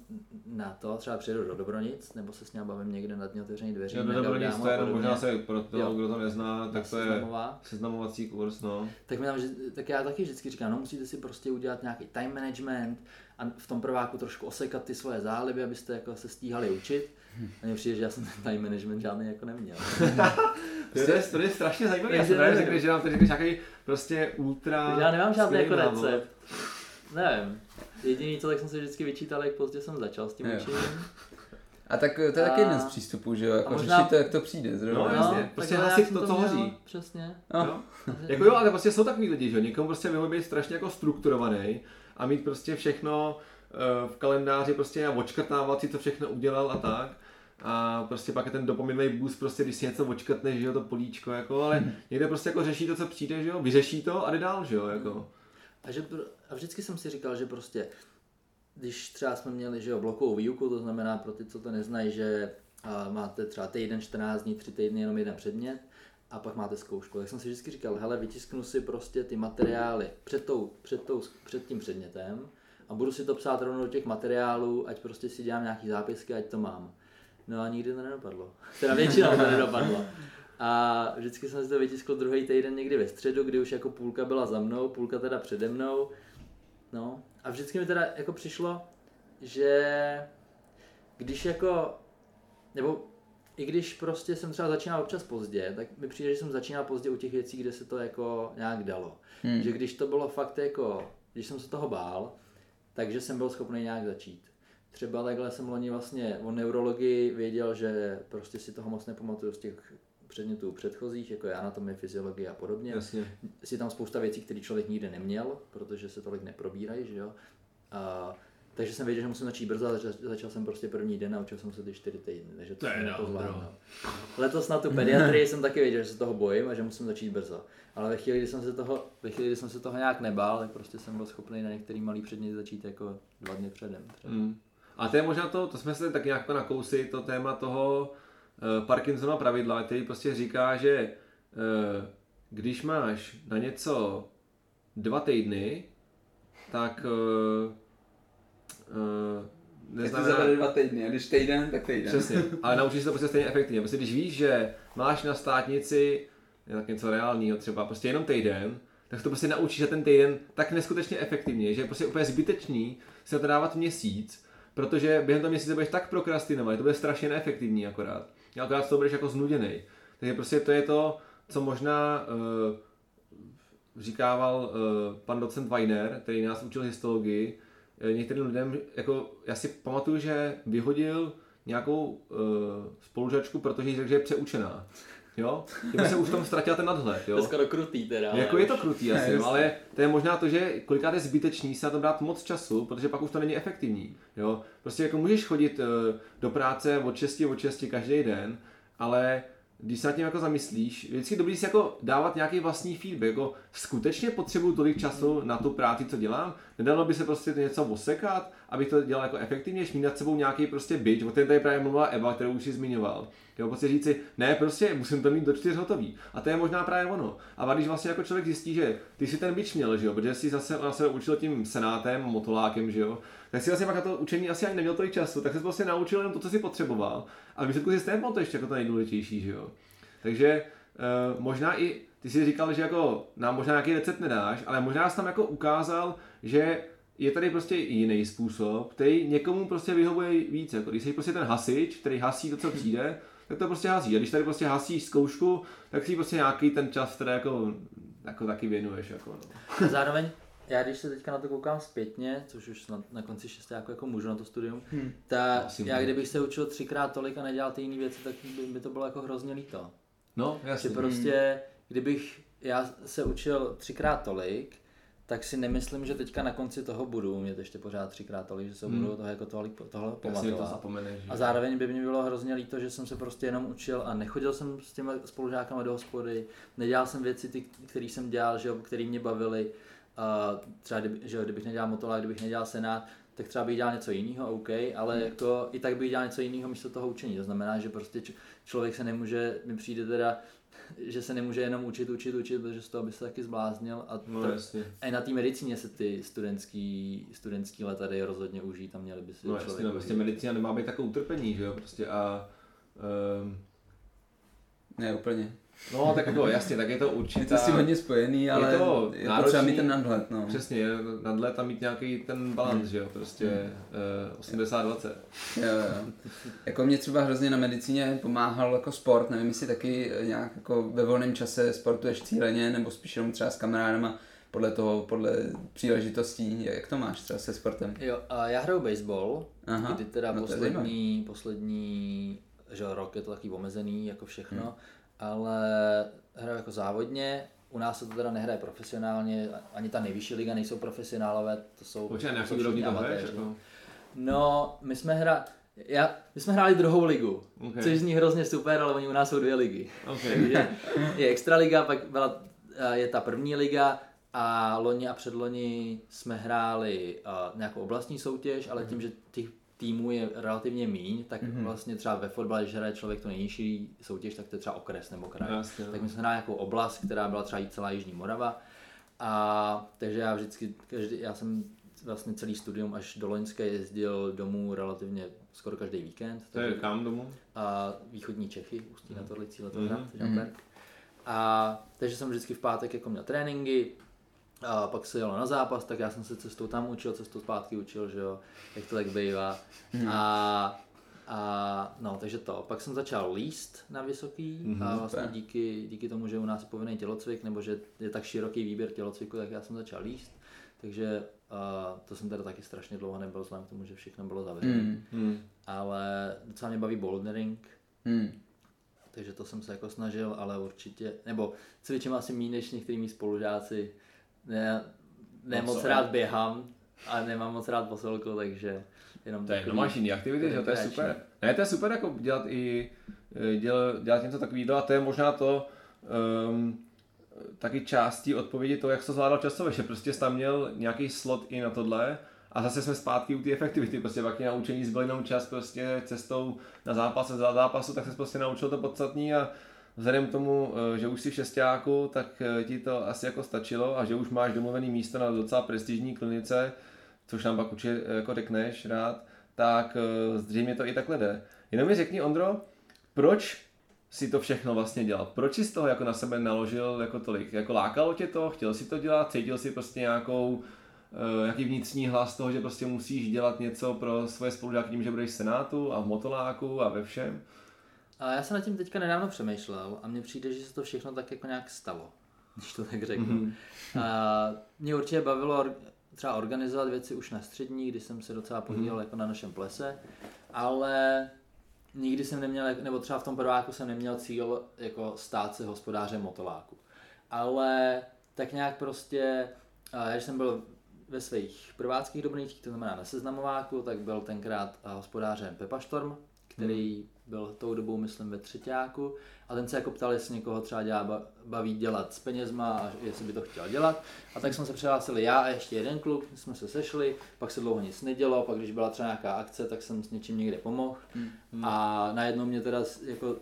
na to, třeba přijedu do Dobronic, nebo se s ním bavím někde na dně otevřených dveří, Jo, to dobrý dámo to je, možná se pro to, Jo. kdo to nezná, tak to je seznamovací kurz, no. tak, mi tam, tak já taky vždycky říkám, no musíte si prostě udělat nějaký time management a v tom prváku trošku osekat ty svoje záliby, abyste jako se stíhali učit. A mně přijde, že já jsem ten time management žádný jako neměl. To je, to je strašně zajímavé, já jsem právě řekl, že nám řekneš nějaký prostě ultra já nemám žádný jako recept. Nevím. Jediný co, tak jsem se vždycky vyčítal, jak pozdě jsem začal s tím učením. A tak to je taky A- jeden z přístupů, že jo, jako možná- řešit to, jak to přijde zrovna. No, jasně. prostě takhle hasit jak jsem to, co hoří. Přesně. No. Jo? Jako jo, ale prostě jsou takový lidi, že jo? Někomu prostě vyhovuje být strašně jako strukturovaný a mít prostě všechno eh, v kalendáři prostě a očkrtávat si to všechno udělal a tak. A prostě pak je ten dopaminový boost, prostě když si něco očkrtneš, že jo, to políčko, jako, ale někde prostě jako řeší to, co přijde, že jo, vyřeší to a jde dál, že jo, jako. A, že, a vždycky jsem si říkal, že prostě, když třeba jsme měli že jo, blokovou výuku, to znamená pro ty, co to neznají, že a máte třeba týden, 14 dní, 3 týdny jenom jeden předmět a pak máte zkoušku. Tak jsem si vždycky říkal, hele, vytisknu si prostě ty materiály před, tou, před, tou, před tím předmětem a budu si to psát rovnou do těch materiálů, ať prostě si dělám nějaký zápisky, ať to mám. No a nikdy to nedopadlo. Teda většinou to nedopadlo. A vždycky jsem si to vytiskl druhý týden někdy ve středu, kdy už jako půlka byla za mnou, půlka teda přede mnou. No a vždycky mi teda jako přišlo, že když jako, nebo i když prostě jsem třeba začínal občas pozdě, tak mi přijde, že jsem začínal pozdě u těch věcí, kde se to jako nějak dalo. Hmm. Že když to bylo fakt jako, když jsem se toho bál, takže jsem byl schopný nějak začít. Třeba takhle jsem loni vlastně o neurologii věděl, že prostě si toho moc nepamatuju z těch předmětů předchozích, jako je anatomie, fyziologie a podobně. Jasně. Je tam spousta věcí, které člověk nikdy neměl, protože se tolik neprobírají, že jo. A, takže jsem věděl, že musím začít brzo a začal, jsem prostě první den a učil jsem se ty čtyři týdny, takže to, To je jsem zvládnul. Letos na tu pediatrii jsem taky věděl, že se toho bojím a že musím začít brzo. Ale ve chvíli, kdy jsem se toho, ve chvíli, kdy jsem se toho nějak nebál, tak prostě jsem byl schopný na některý malý předmět začít jako dva dny předem. Třeba. Mm. A to je možná to, to jsme se tak nějak nakousli, to téma toho uh, Parkinsona pravidla, který prostě říká, že uh, když máš na něco dva týdny, tak uh, uh, to zavede dva týdny, a když týden, tak týden. Přesně, ale naučíš se to prostě stejně efektivně. Prostě když víš, že máš na státnici tak něco reálného třeba, prostě jenom týden, tak se to prostě naučíš za ten týden tak neskutečně efektivně, že je prostě úplně zbytečný na to dávat měsíc, protože během toho měsíce budeš tak prokrastinovat, to bude strašně neefektivní akorát. Akorát z toho budeš jako znuděný. Takže prostě to je to, co možná uh, říkával uh, pan docent Weiner, který nás učil histologii, některým lidem, jako já si pamatuju, že vyhodil nějakou uh, spolužačku, protože jí řekl, že je přeučená. Jo? Že by se už v tom ztratil ten nadhled, To jo? je skoro krutý teda. ale Jako je to krutý Ne, asi, no, ale to je možná to, že kolikrát je zbytečný se na to brát moc času, protože pak už to není efektivní. Jo? Prostě jako můžeš chodit eh, do práce od 6 od 6 každý den, ale když se nad tím jako zamyslíš, vždycky dobrý si jako dávat nějaký vlastní feedback, jako skutečně potřebuju tolik času na tu práci, co dělám, nedalo by se prostě něco osekat, abych to dělal jako efektivně, mít nad sebou nějaký prostě byč, o kterém tady právě mluvila Eva, kterou už si zmiňoval. Jo, prostě říct si, ne, prostě musím to mít do čtyř hotový. A to je možná právě ono. A když vlastně jako člověk zjistí, že ty si ten byč měl, že jo, protože si zase na sebe učil tím senátem, motolákem, že jo, tak si vlastně pak na to učení asi ani neměl tolik času, tak se prostě naučil jenom to, co si potřeboval. A výsledku si stejně to ještě jako to nejdůležitější, že jo. Takže uh, možná i, ty si říkal, že jako nám možná nějaký recept nedáš, ale možná jsi tam jako ukázal, že je tady prostě jiný způsob, který někomu prostě vyhovuje víc. Jako když jsi prostě ten hasič, který hasí to, co přijde, tak to prostě hasí. A když tady prostě hasíš zkoušku, tak si prostě nějaký ten čas, který jako, jako taky věnuješ. Jako, no. Zároveň, já když se teďka na to koukám zpětně, což už na, na konci šestáku jako můžu na to studium, hmm. tak Asi já můžu. kdybych se učil třikrát tolik a nedělal ty jiné věci, tak by, by to bylo jako hrozně líto. no, Že jasně. prostě, kdybych já se učil třikrát tolik, tak si nemyslím, že teďka na konci toho budu umět ještě pořád třikrát tolik, že se Hmm. budu toho jako tohle, tohle to pamatovat. že? A zároveň by mě bylo hrozně líto, že jsem se prostě jenom učil a nechodil jsem s těmi spolužákama do hospody, nedělal jsem věci, ty, které jsem dělal, že které mě bavily. A třeba kdyby, že kdybych nedělal motolák, kdybych nedělal senát, tak třeba bych dělal něco jiného, OK, ale Hmm. jako i tak bych dělal něco jiného místo toho učení. To znamená, že prostě č- člověk se nemůže, mi přijde teda, že se nemůže jenom učit, učit, učit, protože z toho by se taky zbláznil. A No to, jasně. a i na té medicíně se ty studentský, studentský leta dají rozhodně užít a měli by si No člověk jasně, no, prostě medicína nemá být takové utrpení, že jo, prostě a um, Ne, úplně. No, tak jako jasně, tak je to Je určitá... to s tím hodně spojený, ale je, to je náročný. potřeba mít ten nadhled, no. Přesně, je nadhled a mít nějaký ten balans, že jo, prostě uh, 80-20. Jo, jo. Jako mě třeba hrozně na medicíně pomáhal jako sport, nevím, jestli taky nějak jako ve volném čase sportuješ cíleně, nebo spíš jenom třeba s kamarádama podle toho, podle příležitostí, jak to máš třeba se sportem? Jo, a já hraju baseball, Aha, kdy teda no to je poslední, poslední že jo, rok je to taky omezený, jako všechno, Hmm. Ale hraju jako závodně, u nás se to teda nehraje profesionálně, ani ta nejvyšší liga nejsou profesionálové, to jsou, Počkej, nějaký jsou úrovni to hraješ? Jako? No, my jsme hra... Já, my jsme hráli druhou ligu, Ok. což zní hrozně super, ale oni u nás jsou dvě ligy. OK. Takže je extraliga, pak byla, je ta první liga a loni a předloni jsme hráli uh, nějakou oblastní soutěž, ale tím, že těch týmů je relativně míň, tak mm-hmm. vlastně třeba ve fotbale, když hraje člověk to nejnižší soutěž, tak to je třeba okres nebo kraj. Jasně, no. tak my jsme hráli nějakou oblast, která byla třeba i celá Jižní Morava. A takže já vždycky, každý, já jsem vlastně celý studium až do Loňska jezdil domů relativně skoro každý víkend. To je kam domů? a východní Čechy, Ústí Mhm. nad Orlicí, Letohrad, Žamberk. A takže jsem vždycky v pátek jako měl tréninky, a pak se jelo na zápas, tak já jsem se cestou tam učil, cestou zpátky učil, že jo, jak to tak bývá. A, a no, takže to. Pak jsem začal líst na vysoký a vlastně super. díky, díky tomu, že u nás je povinný tělocvik, nebo že je tak široký výběr tělocviku, tak já jsem začal líst. Takže uh, to jsem teda taky strašně dlouho nebyl, vzhledem k tomu, že všechno bylo zavřené. Hmm. Hmm. Ale docela mě baví bouldering, Hmm. takže to jsem se jako snažil, ale určitě, nebo cvičím asi méně než některý mý spolužáci. Ne, ne No rád běhám a nemám moc rád posilku, takže jenom To je, no máš jiný aktivity, že to je super. Ne, to je super jako dělat i, eh, děl, dělat něco takového a to je možná to, um, taky částí odpovědi to, jak to zvládal časově, že prostě jsi tam měl nějaký slot i na tohle a zase jsme zpátky u té efektivity, prostě pak na učení zbyl jenom čas prostě cestou na zápas a za zápasu, tak se prostě naučil to podstatný a vzhledem k tomu, eh, že už jsi v šestáku, tak eh, ti to asi jako stačilo a že už máš domluvený místo na docela prestižní klinice, což nám pak určitě eh, jako řekneš rád, tak zřejmě to i takhle jde. Jenom mi řekni, Ondro, proč si to všechno vlastně dělal? Proč jsi z toho jako na sebe naložil jako tolik? Jako lákalo tě to? Chtěl si to dělat? Cítil si prostě nějakou jaký vnitřní hlas toho, že prostě musíš dělat něco pro svoje spolužáky tím, že budeš v Senátu a v Motoláku a ve všem? A já jsem nad tím teďka nedávno přemýšlel a mně přijde, že se to všechno tak jako nějak stalo, když to tak řeknu. Mhm. Mm-hmm. A mě určitě bavilo třeba organizovat věci už na střední, kdy jsem se docela podílel mm-hmm. jako na našem plese, ale nikdy jsem neměl, nebo třeba v tom prváku jsem neměl cíl jako stát se hospodářem motoláku. Ale tak nějak prostě, já když jsem byl ve svých prváckých dobronicích, to znamená na seznamováku, tak byl tenkrát hospodářem Pepa Štorm, který byl tou dobou, myslím, ve třetíku a ten se jako ptal, jestli někoho třeba dělá, baví dělat s penězma a jestli by to chtěl dělat. A tak jsme se přihlásili já a ještě jeden kluk, jsme se sešli, pak se dlouho nic nedělo, pak když byla třeba nějaká akce, tak jsem s něčím někde pomohl. Hmm. A najednou mě teda jako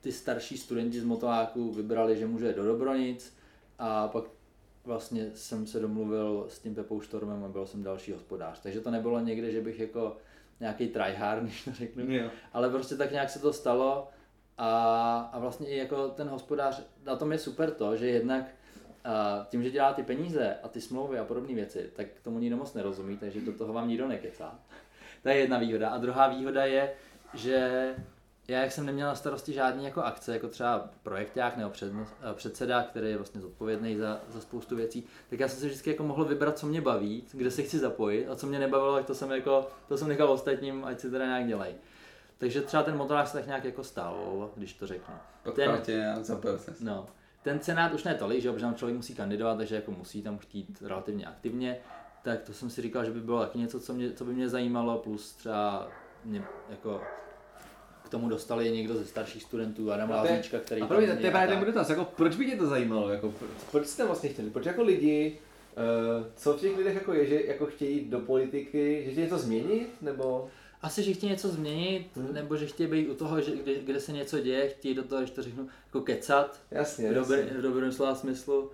ty starší studenti z motoláku vybrali, že může do Dobronic a pak vlastně jsem se domluvil s tím Pepou Štormem a byl jsem další hospodář. Takže to nebylo někde, že bych jako nějaký tryhard, když to řeknu, jo. ale prostě tak nějak se to stalo a, a vlastně i jako ten hospodář, na tom je super to, že jednak a tím, že dělá ty peníze a ty smlouvy a podobné věci, tak tomu nikdo moc nerozumí, takže do toho vám nikdo nekecá. to je jedna výhoda. A druhá výhoda je, že já jak jsem neměl na starosti žádný jako akce, jako třeba projekták nebo před, eh, předseda, který je vlastně zodpovědný za, za spoustu věcí, tak já jsem si vždycky jako mohl vybrat, co mě baví, kde se chci zapojit a co mě nebavilo, tak to jsem jako, to jsem nechal ostatním, ať si teda nějak dělají. Takže třeba ten motorář se tak nějak jako stál, když to řeknu. Ten, tě a zapojil se. No. Ten senát už ne tolik, že protože člověk musí kandidovat, takže jako musí tam chtít relativně aktivně, tak to jsem si říkal, že by bylo taky něco, co, mě, co by mě zajímalo, plus třeba mě jako tomu dostali někdo ze starších studentů, Adam Láznička, který... A pro mě, to je právě ten dotaz, jako proč by tě to zajímalo, jako, proč jste vlastně chtěli, proč jako lidi, uh, co v těch lidech jako je, že jako chtějí do politiky, že chtějí něco změnit, nebo... Asi, že chtějí něco změnit, hmm. nebo že chtějí být u toho, že kde, kde se něco děje, chtějí do toho, že to řeknu, jako kecat. Jasně, v, dobrý, v dobrém slova smyslu.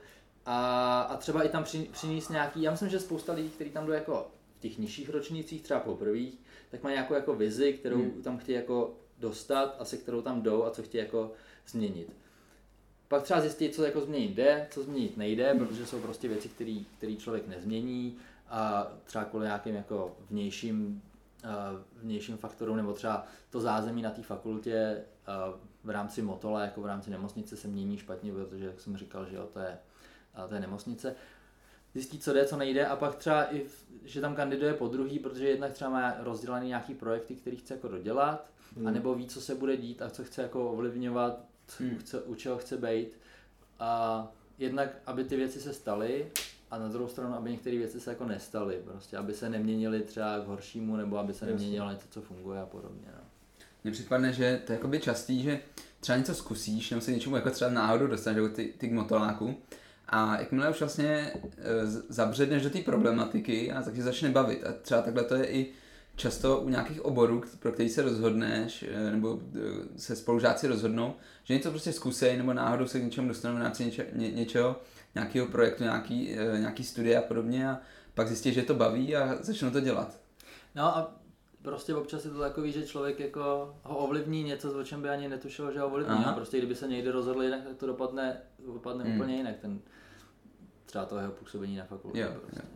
A, a třeba i tam při, přinést nějaký, já myslím, že spousta lidí, kteří tam jdou jako v těch nižších ročnících, třeba poprvé, tak mají nějakou jako vizi, kterou hmm. tam chtějí jako dostat a se kterou tam jdou a co chtějí jako změnit. Pak třeba zjistit, co jako změnit jde, co změnit nejde, protože jsou prostě věci, které člověk nezmění a třeba kvůli nějakým jako vnějším, uh, vnějším faktorům, nebo třeba to zázemí na té fakultě uh, v rámci motola, jako v rámci nemocnice se mění špatně, protože jak jsem říkal, že jo, to je, uh, to je nemocnice zjistí, co jde, co nejde a pak třeba i, že tam kandiduje po druhý, protože jednak třeba má rozdělaný nějaký projekty, který chce jako dodělat hmm. anebo ví, co se bude dít a co chce jako ovlivňovat, hmm. chce, u čeho chce být. A jednak, aby ty věci se staly, a na druhou stranu, aby některé věci se jako nestaly, prostě, aby se neměnily třeba k horšímu, nebo aby se neměnilo něco, co funguje a podobně. No. Mně připadne, že to je jakoby častý, že třeba něco zkusíš, nebo se něčemu jako třeba náhodou dostaneš, jako ty, ty k motoláku, a jakmile už vlastně e, zabředneš do té problematiky a tak tě začne bavit. A třeba takhle to je i často u nějakých oborů, pro který se rozhodneš, eh, nebo eh, se spolužáci rozhodnou, že něco prostě zkusej, nebo náhodou se k něčemu dostanou v rámci něče, ně, něčeho, nějakého projektu, nějaký, eh, nějaký studie a podobně a pak zjistí, že to baví a začnou to dělat. No a prostě občas je to takový, že člověk jako ho ovlivní něco, o čem by ani netušil, že ho ovlivní. Aha. A prostě kdyby se někde rozhodl jinak, tak to dopadne, dopadne hmm. úplně jinak. Ten, třeba to jeho působení na fakultě. Jo, prostě. jo.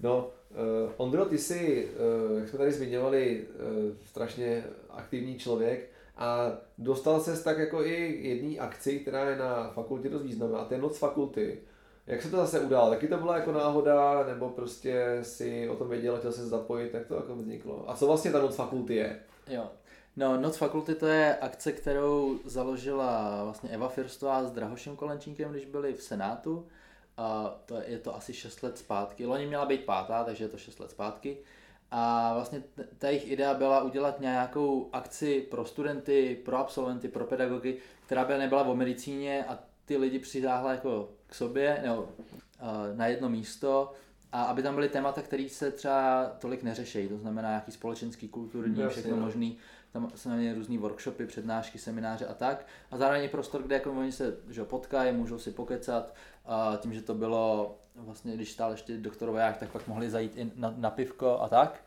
No, uh, Ondro, ty jsi, uh, jak jsme tady zmiňovali, uh, strašně aktivní člověk a dostal se tak jako i jedné akci, která je na fakultě dost významná, a to je noc fakulty. Jak se to zase událo? Taky to byla jako náhoda, nebo prostě si o tom věděl, chtěl se zapojit, jak to jako vzniklo? A co vlastně ta noc fakulty je? Jo, No, Noc fakulty to je akce, kterou založila vlastně Eva Firstová s Drahošem Kolenčínkem, když byli v Senátu a to je to asi 6 let zpátky. Loni měla být pátá, takže je to 6 let zpátky. A vlastně ta jejich idea byla udělat nějakou akci pro studenty, pro absolventy, pro pedagogy, která by nebyla o medicíně a ty lidi přitáhla jako k sobě nebo na jedno místo a aby tam byly témata, které se třeba tolik neřeší, to znamená nějaký společenský, kulturní, všechno no. možný tam se měli různé workshopy, přednášky, semináře a tak. A zároveň je prostor, kde jako oni se že, potkají, můžou si pokecat. A tím, že to bylo vlastně, když stál ještě doktorovaják, tak pak mohli zajít i na, na pivko a tak.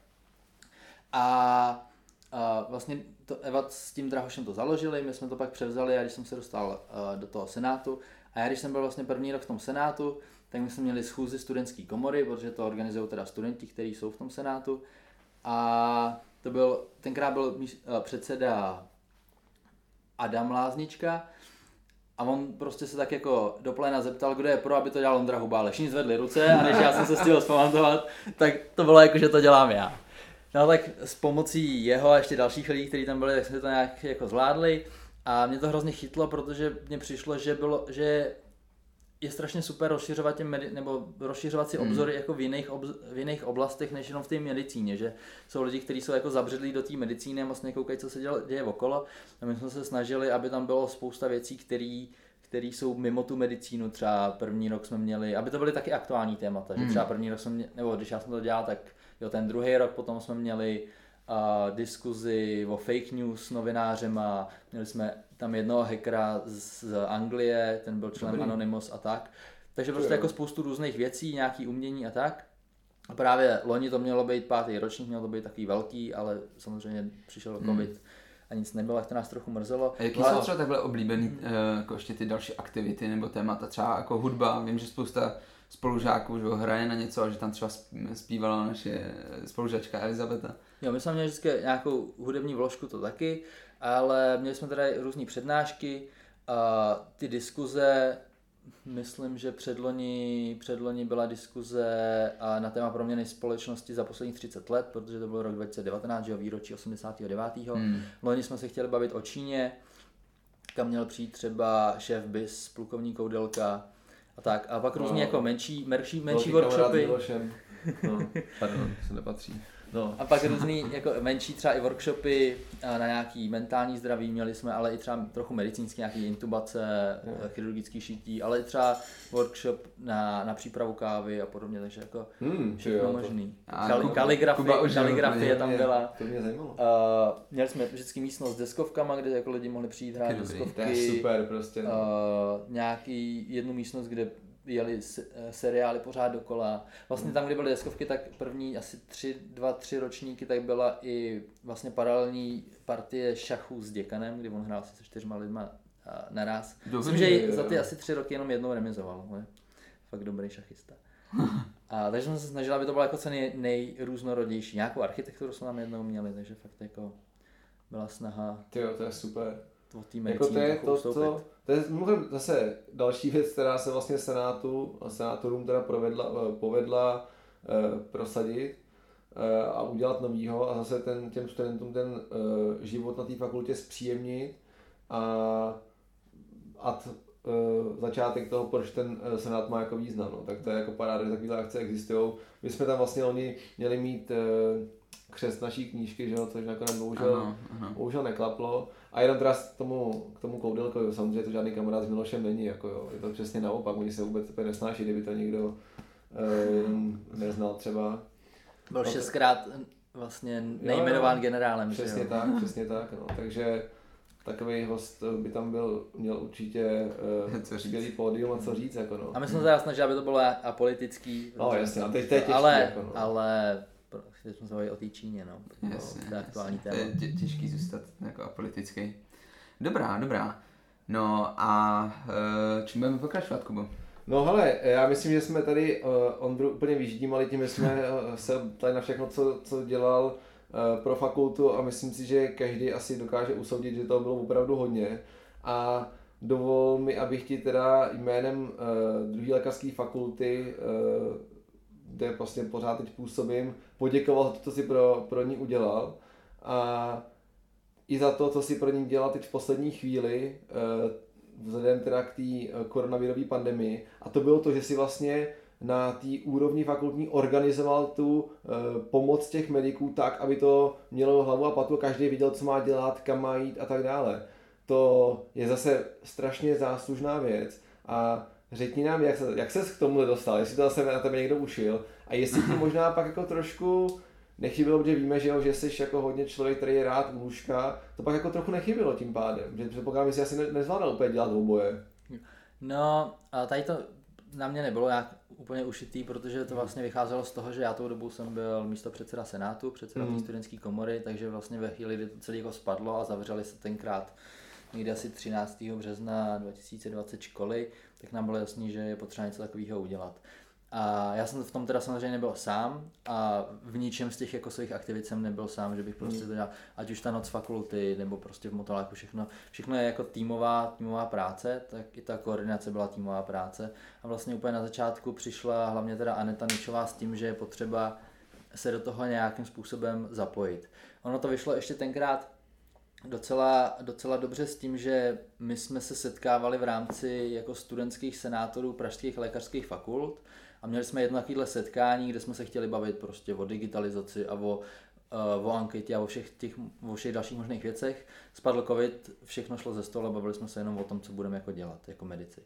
A, a vlastně to Eva s tím Drahošem to založili, my jsme to pak převzali a když jsem se dostal uh, do toho senátu, a já když jsem byl vlastně první rok v tom senátu, tak my jsme měli schůzi studentské komory, protože to organizují teda studenti, kteří jsou v tom senátu. A to byl, tenkrát byl uh, předseda Adam Láznička a on prostě se tak jako do pléna zeptal, kdo je pro, aby to dělal Ondra Hubále. Všichni zvedli ruce a než já jsem se stihl zpamatovat, tak to bylo jako, že to dělám já. No tak s pomocí jeho a ještě dalších lidí, kteří tam byli, tak jsme to nějak jako zvládli. A mě to hrozně chytlo, protože mně přišlo, že, bylo, že je strašně super rozšiřovat tě medi- nebo rozšiřovat si obzory hmm. jako v jiných, obz- v jiných oblastech, než jenom v té medicíně, že jsou lidi, kteří jsou jako zabředlí do té medicíny a moc nekoukají, co se dělo, děje okolo. A my jsme se snažili, aby tam bylo spousta věcí, které které jsou mimo tu medicínu, třeba první rok jsme měli, aby to byly taky aktuální témata, že třeba první rok jsme měli, nebo když já jsem to dělal, tak jo, ten druhý rok potom jsme měli uh, diskuzi o fake news s novinářema, měli jsme tam jednoho hackera z, z Anglie, ten byl člen Dobrý. Anonymous a tak. Takže prostě Jo. jako spoustu různých věcí, nějaký umění a tak. A právě loni to mělo být pátý ročník, mělo to být takový velký, ale samozřejmě přišel covid a nic nebylo, tak to nás trochu mrzelo. A jaký a- jsou třeba takhle oblíbený eh, jako ještě ty další aktivity nebo témata, třeba jako hudba, vím, že spousta spolužáků že hraje na něco a že tam třeba zpívala naše spolužačka Elizabeta. Jo, my jsme měli vždycky nějakou hudební vložku, to taky, ale měli jsme tady různé přednášky a ty diskuze, myslím, že předloni, předloni byla diskuze na téma proměny společnosti za posledních 30 let, protože to byl rok 2019, že jo, výročí 89. Hmm. Loni jsme se chtěli bavit o Číně, kam měl přijít třeba šéf BIS, plukovník Koudelka a tak. A pak různě No. jako menší, menší, menší workshopy. No, pardon, se nepatří. No, A pak různý jako menší třeba i workshopy a na nějaký mentální zdraví měli jsme, ale i třeba trochu medicínský, nějaký intubace, Jo. chirurgický šití, ale i třeba workshop na, na přípravu kávy a podobně, takže jako hmm, všechno jo, to- možný. A Kali, kaligrafie, kaligrafie tam byla. To mě zajímalo. Uh, měli jsme vždycky místnost s deskovkama, kde jako lidi mohli přijít hrát deskovky. To je super prostě. No. Uh, nějaký jednu místnost, kde jeli eh, seriály pořád dokola. Vlastně tam, kde byly deskovky, tak první asi tři, dva, tři ročníky, tak byla i vlastně paralelní partie šachů s děkanem, kdy on hrál asi se čtyřma lidma naraz. Dobrý, Myslím, že za ty asi tři roky jenom jednou remizoval. Ne? Fakt dobrý šachista. A takže jsme se snažili, aby to bylo jako co nej, nejrůznorodější. Nějakou architekturu jsme tam jednou měli, takže fakt jako byla snaha Ty jo, to je super. o Jako to je to, ustoupit. To, je mimochodem zase další věc, která se vlastně Senátu senátorům teda provedla, eh, povedla eh, prosadit eh, a udělat novýho a zase ten, těm studentům ten eh, život na té fakultě zpříjemnit a a uh, začátek toho, proč ten uh, senát má jako význam. No. Tak to je jako paráda, že takovéhle akce existují. My jsme tam vlastně oni měli mít křest naší knížky, že jo, což nakonec bohužel, Ano, ano. bohužel neklaplo. A jenom teda k tomu, k tomu koudelkovi, samozřejmě to žádný kamarád s Milošem není, jako jo. je to přesně naopak, oni se vůbec úplně nesnáší, kdyby to někdo uh, neznal třeba. Byl No šestkrát vlastně nejmenován generálem. že Přesně jo? tak, přesně tak, no. takže takový host by tam byl, měl určitě uh, Co říct. skvělý pódium a co říct, jako no. A my jsme se teda snažili, aby to bylo apolitický. No, jasně, a teď to je těžký, ale, jako no. ale teď jsme se bavili o té Číně, no. Jasně, to je aktuální jasně. téma. To je tě- těžký zůstat jako apolitický. Dobrá, dobrá. No a eh, čím budeme pokračovat, Kubo? No hele, já myslím, že jsme tady uh, Ondru úplně vyždímali tím, že jsme uh, se ptali na všechno, co, co dělal uh, pro fakultu a myslím si, že každý asi dokáže usoudit, že toho bylo opravdu hodně. A dovol mi, abych ti teda jménem uh, druhé lékařské fakulty, uh, kde vlastně pořád teď působím, poděkoval za to, co si pro, pro ní udělal. A i za to, co si pro ní dělal teď v poslední chvíli, eh, vzhledem teda k té eh, koronavirové pandemii. A to bylo to, že si vlastně na té úrovni fakultní organizoval tu eh, pomoc těch mediků tak, aby to mělo hlavu a patu, každý viděl, co má dělat, kam má jít a tak dále. To je zase strašně záslužná věc a řekni nám, jak, se, jak ses k tomu dostal, jestli to zase na tebe někdo ušil a jestli ti možná pak jako trošku nechybilo, protože víme, že, jo, že jsi jako hodně člověk, který je rád u lůžka, to pak jako trochu nechybilo tím pádem, že předpokládám, že jsi asi ne, nezvládal úplně dělat oboje. No, a tady to na mě nebylo nějak úplně ušitý, protože to vlastně vycházelo z toho, že já tou dobu jsem byl místo předseda Senátu, předseda Mhm. té studentské komory, takže vlastně ve chvíli, kdy to celé jako spadlo a zavřeli se tenkrát někdy asi 13. března 2020 školy, tak nám bylo jasný, že je potřeba něco takového udělat. A já jsem v tom teda samozřejmě nebyl sám a v ničem z těch jako svých aktivit jsem nebyl sám, že bych prostě to dělal, ať už ta noc fakulty nebo prostě v Motoláku všechno, všechno je jako týmová, týmová práce, tak i ta koordinace byla týmová práce a vlastně úplně na začátku přišla hlavně teda Aneta Ničová s tím, že je potřeba se do toho nějakým způsobem zapojit. Ono to vyšlo ještě tenkrát docela, docela dobře s tím, že my jsme se setkávali v rámci jako studentských senátorů pražských lékařských fakult a měli jsme jedno takovéhle setkání, kde jsme se chtěli bavit prostě o digitalizaci a o, uh, o anketě a o všech, těch, o všech dalších možných věcech. Spadl covid, všechno šlo ze stole, bavili jsme se jenom o tom, co budeme jako dělat jako medici.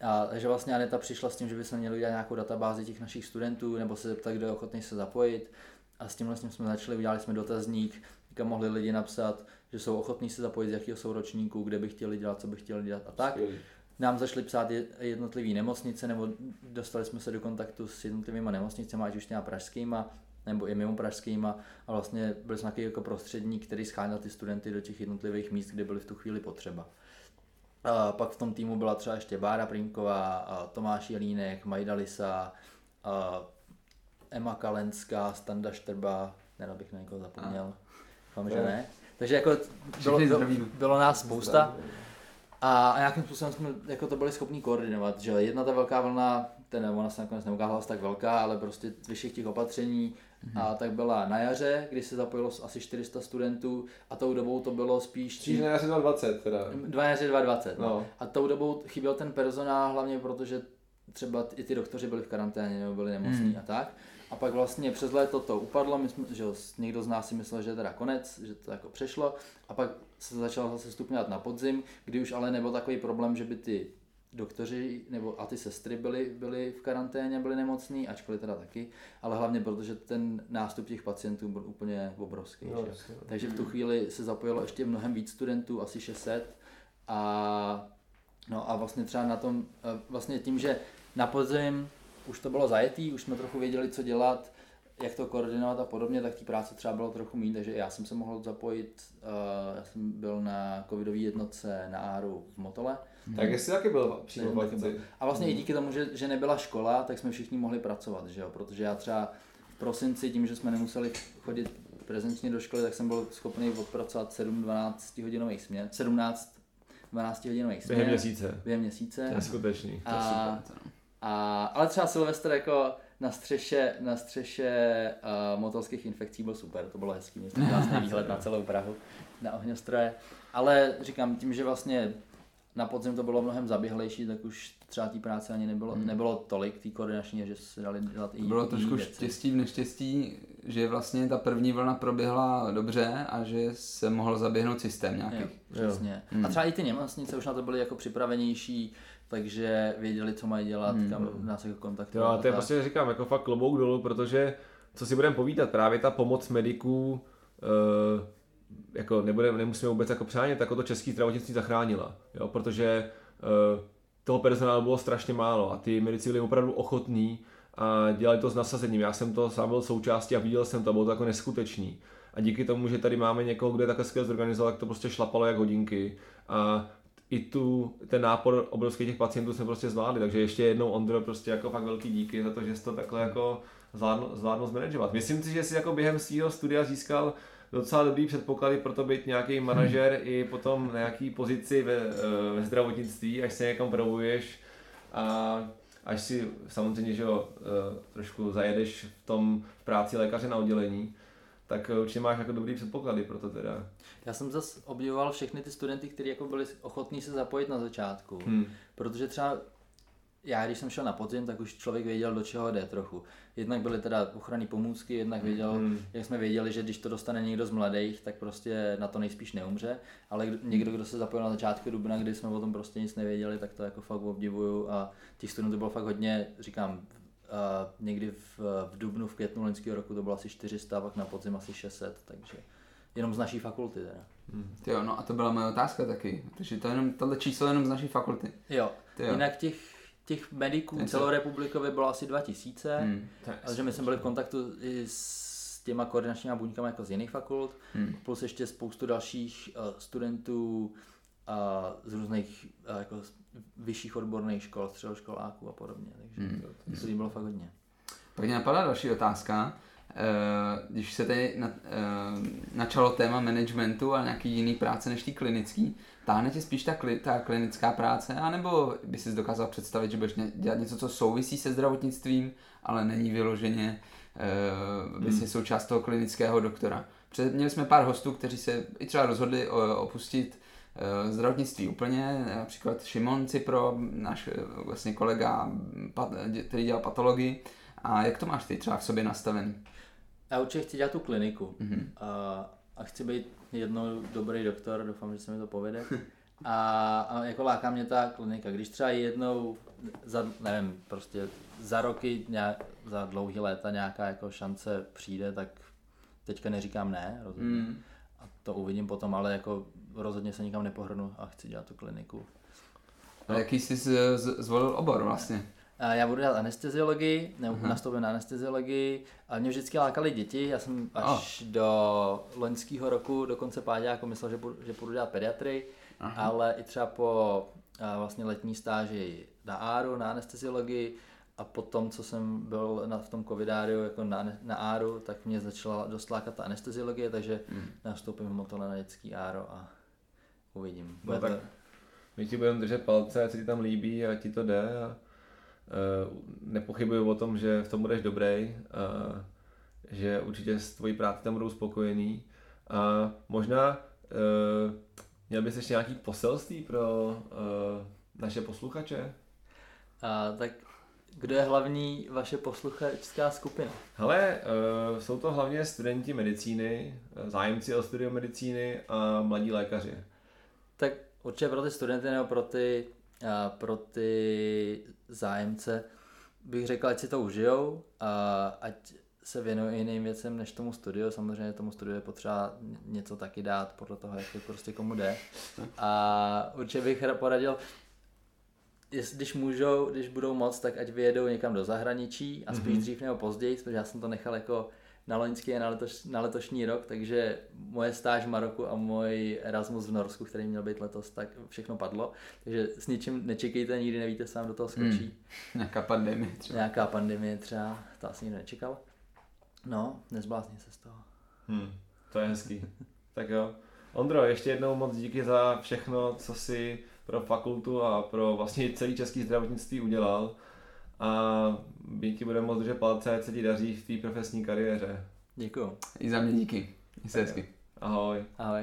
A, takže vlastně Aneta přišla s tím, že bychom měli udělat nějakou databázi těch našich studentů, nebo se zeptat, kdo je ochotný se zapojit. A s tímhle jsme začali, udělali jsme dotazník, kam mohli lidi napsat, že jsou ochotní se zapojit, z jakého jsou ročníku, kde by chtěli dělat, co by chtěli dělat a tak. Nám zašli psát jednotlivé nemocnice, nebo dostali jsme se do kontaktu s jednotlivými nemocnicemi, ať už těma pražskýma, nebo i mimo pražskýma a vlastně byli jsme nějaký jako prostředník, který scháněl ty studenty do těch jednotlivých míst, kde byly v tu chvíli potřeba. A pak v tom týmu byla třeba ještě Bára Primková, Tomáš Jelínek, Majdalisa, Emma Kalenská, Standa Štrba, nerad bych na někoho zapomněl. Doufám, že ne. Takže jako bylo, bylo, bylo nás spousta. A, nějakým způsobem jsme jako to byli schopni koordinovat, že jedna ta velká vlna, ten ona se nakonec neukázala tak velká, ale prostě vyšších těch opatření, mm-hmm. a tak byla na jaře, kdy se zapojilo asi 400 studentů a tou dobou to bylo spíš... Spíš na jaře 2020 teda. Dva jaře 2020, no. no. A tou dobou chyběl ten personál, hlavně protože třeba i ty doktoři byli v karanténě nebo byli nemocní mm. a tak. A pak vlastně přes léto to upadlo, my jsme, že někdo z nás si myslel, že je teda konec, že to jako přešlo a pak se začalo zase stupňovat na podzim, kdy už ale nebyl takový problém, že by ty doktoři nebo a ty sestry byly, byly v karanténě, byly nemocní, ačkoliv teda taky, ale hlavně protože ten nástup těch pacientů byl úplně obrovský. No, že? Takže v tu chvíli se zapojilo ještě mnohem víc studentů, asi 600 a no a vlastně třeba na tom, vlastně tím, že na podzim už to bylo zajetý, už jsme trochu věděli, co dělat, jak to koordinovat a podobně, tak té práce třeba bylo trochu méně, takže já jsem se mohl zapojit, uh, já jsem byl na covidové jednotce na Áru v Motole. Hmm. Tak jestli taky byl přímo taky byl. A vlastně hmm. i díky tomu, že, že nebyla škola, tak jsme všichni mohli pracovat, že jo? protože já třeba v prosinci, tím, že jsme nemuseli chodit prezenčně do školy, tak jsem byl schopný odpracovat 7-12 hodinových směn, 17 12 hodinových směn. Během měsíce. Během měsíce. To je skutečný. A, to je super. A, ale třeba Silvestr jako na střeše, na střeše uh, motorských infekcí byl super, to bylo hezký, měl krásný výhled na celou Prahu, na ohňostroje. Ale říkám, tím, že vlastně na podzim to bylo mnohem zaběhlejší, tak už třeba té práce ani nebylo, hmm. nebylo tolik, té koordinační, že se dali dělat i Bylo trošku věci. štěstí v neštěstí, že vlastně ta první vlna proběhla dobře a že se mohl zaběhnout systém nějaký. Jo, přesně. Hmm. A třeba i ty nemocnice už na to byly jako připravenější, takže věděli, co mají dělat, hmm. kam nás jako kontaktovat. Jo, a to je prostě říkám, jako fakt klobouk dolů, protože co si budeme povídat, právě ta pomoc mediků, uh, jako nebude, nemusíme vůbec jako přánět, jako to český zdravotnictví zachránila, jo, protože uh, toho personálu bylo strašně málo a ty medici byli opravdu ochotní a dělali to s nasazením. Já jsem to sám byl součástí a viděl jsem to, bylo to jako neskutečný. A díky tomu, že tady máme někoho, kdo je takhle skvěle zorganizoval, tak to prostě šlapalo jak hodinky. A i tu, ten nápor obrovský těch pacientů jsme prostě zvládli, takže ještě jednou Ondro prostě jako fakt velký díky za to, že jsi to takhle jako zvládl zmanagovat. Myslím si, že jsi jako během svého studia získal docela dobrý předpoklady pro to být nějaký manažer hmm. i potom na nějaký pozici ve, eh, ve zdravotnictví, až se někam provuješ a až si samozřejmě, že jo, eh, trošku zajedeš v tom v práci lékaře na oddělení, tak určitě máš jako dobrý předpoklady pro to teda. Já jsem zase obdivoval všechny ty studenty, kteří jako byli ochotní se zapojit na začátku, hmm. protože třeba já, když jsem šel na podzim, tak už člověk věděl, do čeho jde trochu. Jednak byly teda ochranné pomůcky, jednak věděl, hmm. jak jsme věděli, že když to dostane někdo z mladých, tak prostě na to nejspíš neumře, ale kdo, někdo, kdo se zapojil na začátku dubna, kdy jsme o tom prostě nic nevěděli, tak to jako fakt obdivuju a těch studentů bylo fakt hodně, říkám, někdy v, v dubnu, v květnu loňského roku to bylo asi 400, pak na podzim asi 600, takže jenom z naší fakulty teda. Hmm. Jo, no a to byla moje otázka taky, takže to jenom, tohle číslo jenom z naší fakulty. Jo, Tyjo. jinak těch, těch mediků Něco. celorepublikově bylo asi 2000, hmm. takže my jsme byli v kontaktu i s těma koordinačníma buňkama jako z jiných fakult, hmm. plus ještě spoustu dalších uh, studentů uh, z různých uh, jako vyšších odborných škol, středoškoláků a podobně, takže hmm. to, to bylo fakt hodně. Pak mě napadá další otázka. Eh, když se tady na, eh, načalo téma managementu a nějaký jiný práce než ty klinický, táhne tě spíš ta, ta klinická práce, anebo by si dokázal představit, že budeš dělat něco, co souvisí se zdravotnictvím, ale není vyloženě uh, by si součást toho klinického doktora. Protože měli jsme pár hostů, kteří se i třeba rozhodli opustit zdravotnictví úplně, například Šimon Cipro, náš vlastně kolega, který dělal patologii. A jak to máš ty třeba v sobě nastavený? Já určitě chci dělat tu kliniku mm-hmm. a, a chci být jednou dobrý doktor, doufám, že se mi to povede. A, a jako láká mě ta klinika. Když třeba jednou za, nevím, prostě za roky, nějak, za dlouhý léta nějaká jako šance přijde, tak teďka neříkám ne, rozhodně. Mm. A to uvidím potom, ale jako rozhodně se nikam nepohrnu a chci dělat tu kliniku. A jaký jsi zvolil obor vlastně? Já budu dělat anesteziologii, nebo uh-huh. nastoupím na anesteziologii, ale mě vždycky lákaly děti. Já jsem až oh. do loňského roku, do konce jako myslel, že, budu, že budu dělat pediatry, uh-huh. ale i třeba po vlastně letní stáži na ARu, na anesteziologii, a potom, co jsem byl na, v tom covidáriu jako na, na ARu, tak mě začala dost lákat ta anesteziologie, takže mm. nastoupím mimo na dětský ARO a uvidím. no tak my ti budeme držet palce, co ti tam líbí a ti to jde a uh, nepochybuju o tom, že v tom budeš dobrý, uh, že určitě s tvojí práci tam budou spokojený a možná uh, měl bys ještě nějaký poselství pro uh, naše posluchače? A, tak kdo je hlavní vaše posluchačská skupina? Hele, uh, jsou to hlavně studenti medicíny, zájemci o studium medicíny a mladí lékaři. Tak určitě pro ty studenty nebo pro ty, uh, pro ty zájemce bych řekl, ať si to užijou a ať se věnují jiným věcem než tomu studiu. Samozřejmě tomu studiu je potřeba něco taky dát podle toho, jak to prostě komu jde. A určitě bych poradil, když můžou, když budou moc, tak ať vyjedou někam do zahraničí a spíš mm-hmm. dřív nebo později, protože já jsem to nechal jako na loňský a na, letoš, na letošní rok, takže moje stáž v Maroku a můj Erasmus v Norsku, který měl být letos, tak všechno padlo. Takže s ničím nečekejte, nikdy nevíte, sám do toho skočí. Hmm. Nějaká pandemie třeba. Nějaká pandemie třeba, to asi nikdo nečekal. No, nezblázni se z toho. Hmm, to je hezký. tak jo. Ondro, ještě jednou moc díky za všechno, co si pro fakultu a pro vlastně celý český zdravotnictví udělal. A my ti budeme moc držet palce, ať se ti daří v té profesní kariéře. Děkuju. I za mě díky. se hezky. Ahoj. Ahoj.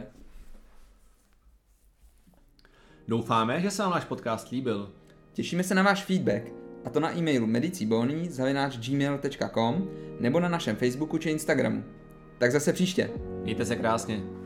Doufáme, že se vám náš podcast líbil. Těšíme se na váš feedback, a to na e-mailu medicibony.gmail.com nebo na našem Facebooku či Instagramu. Tak zase příště. Mějte se krásně.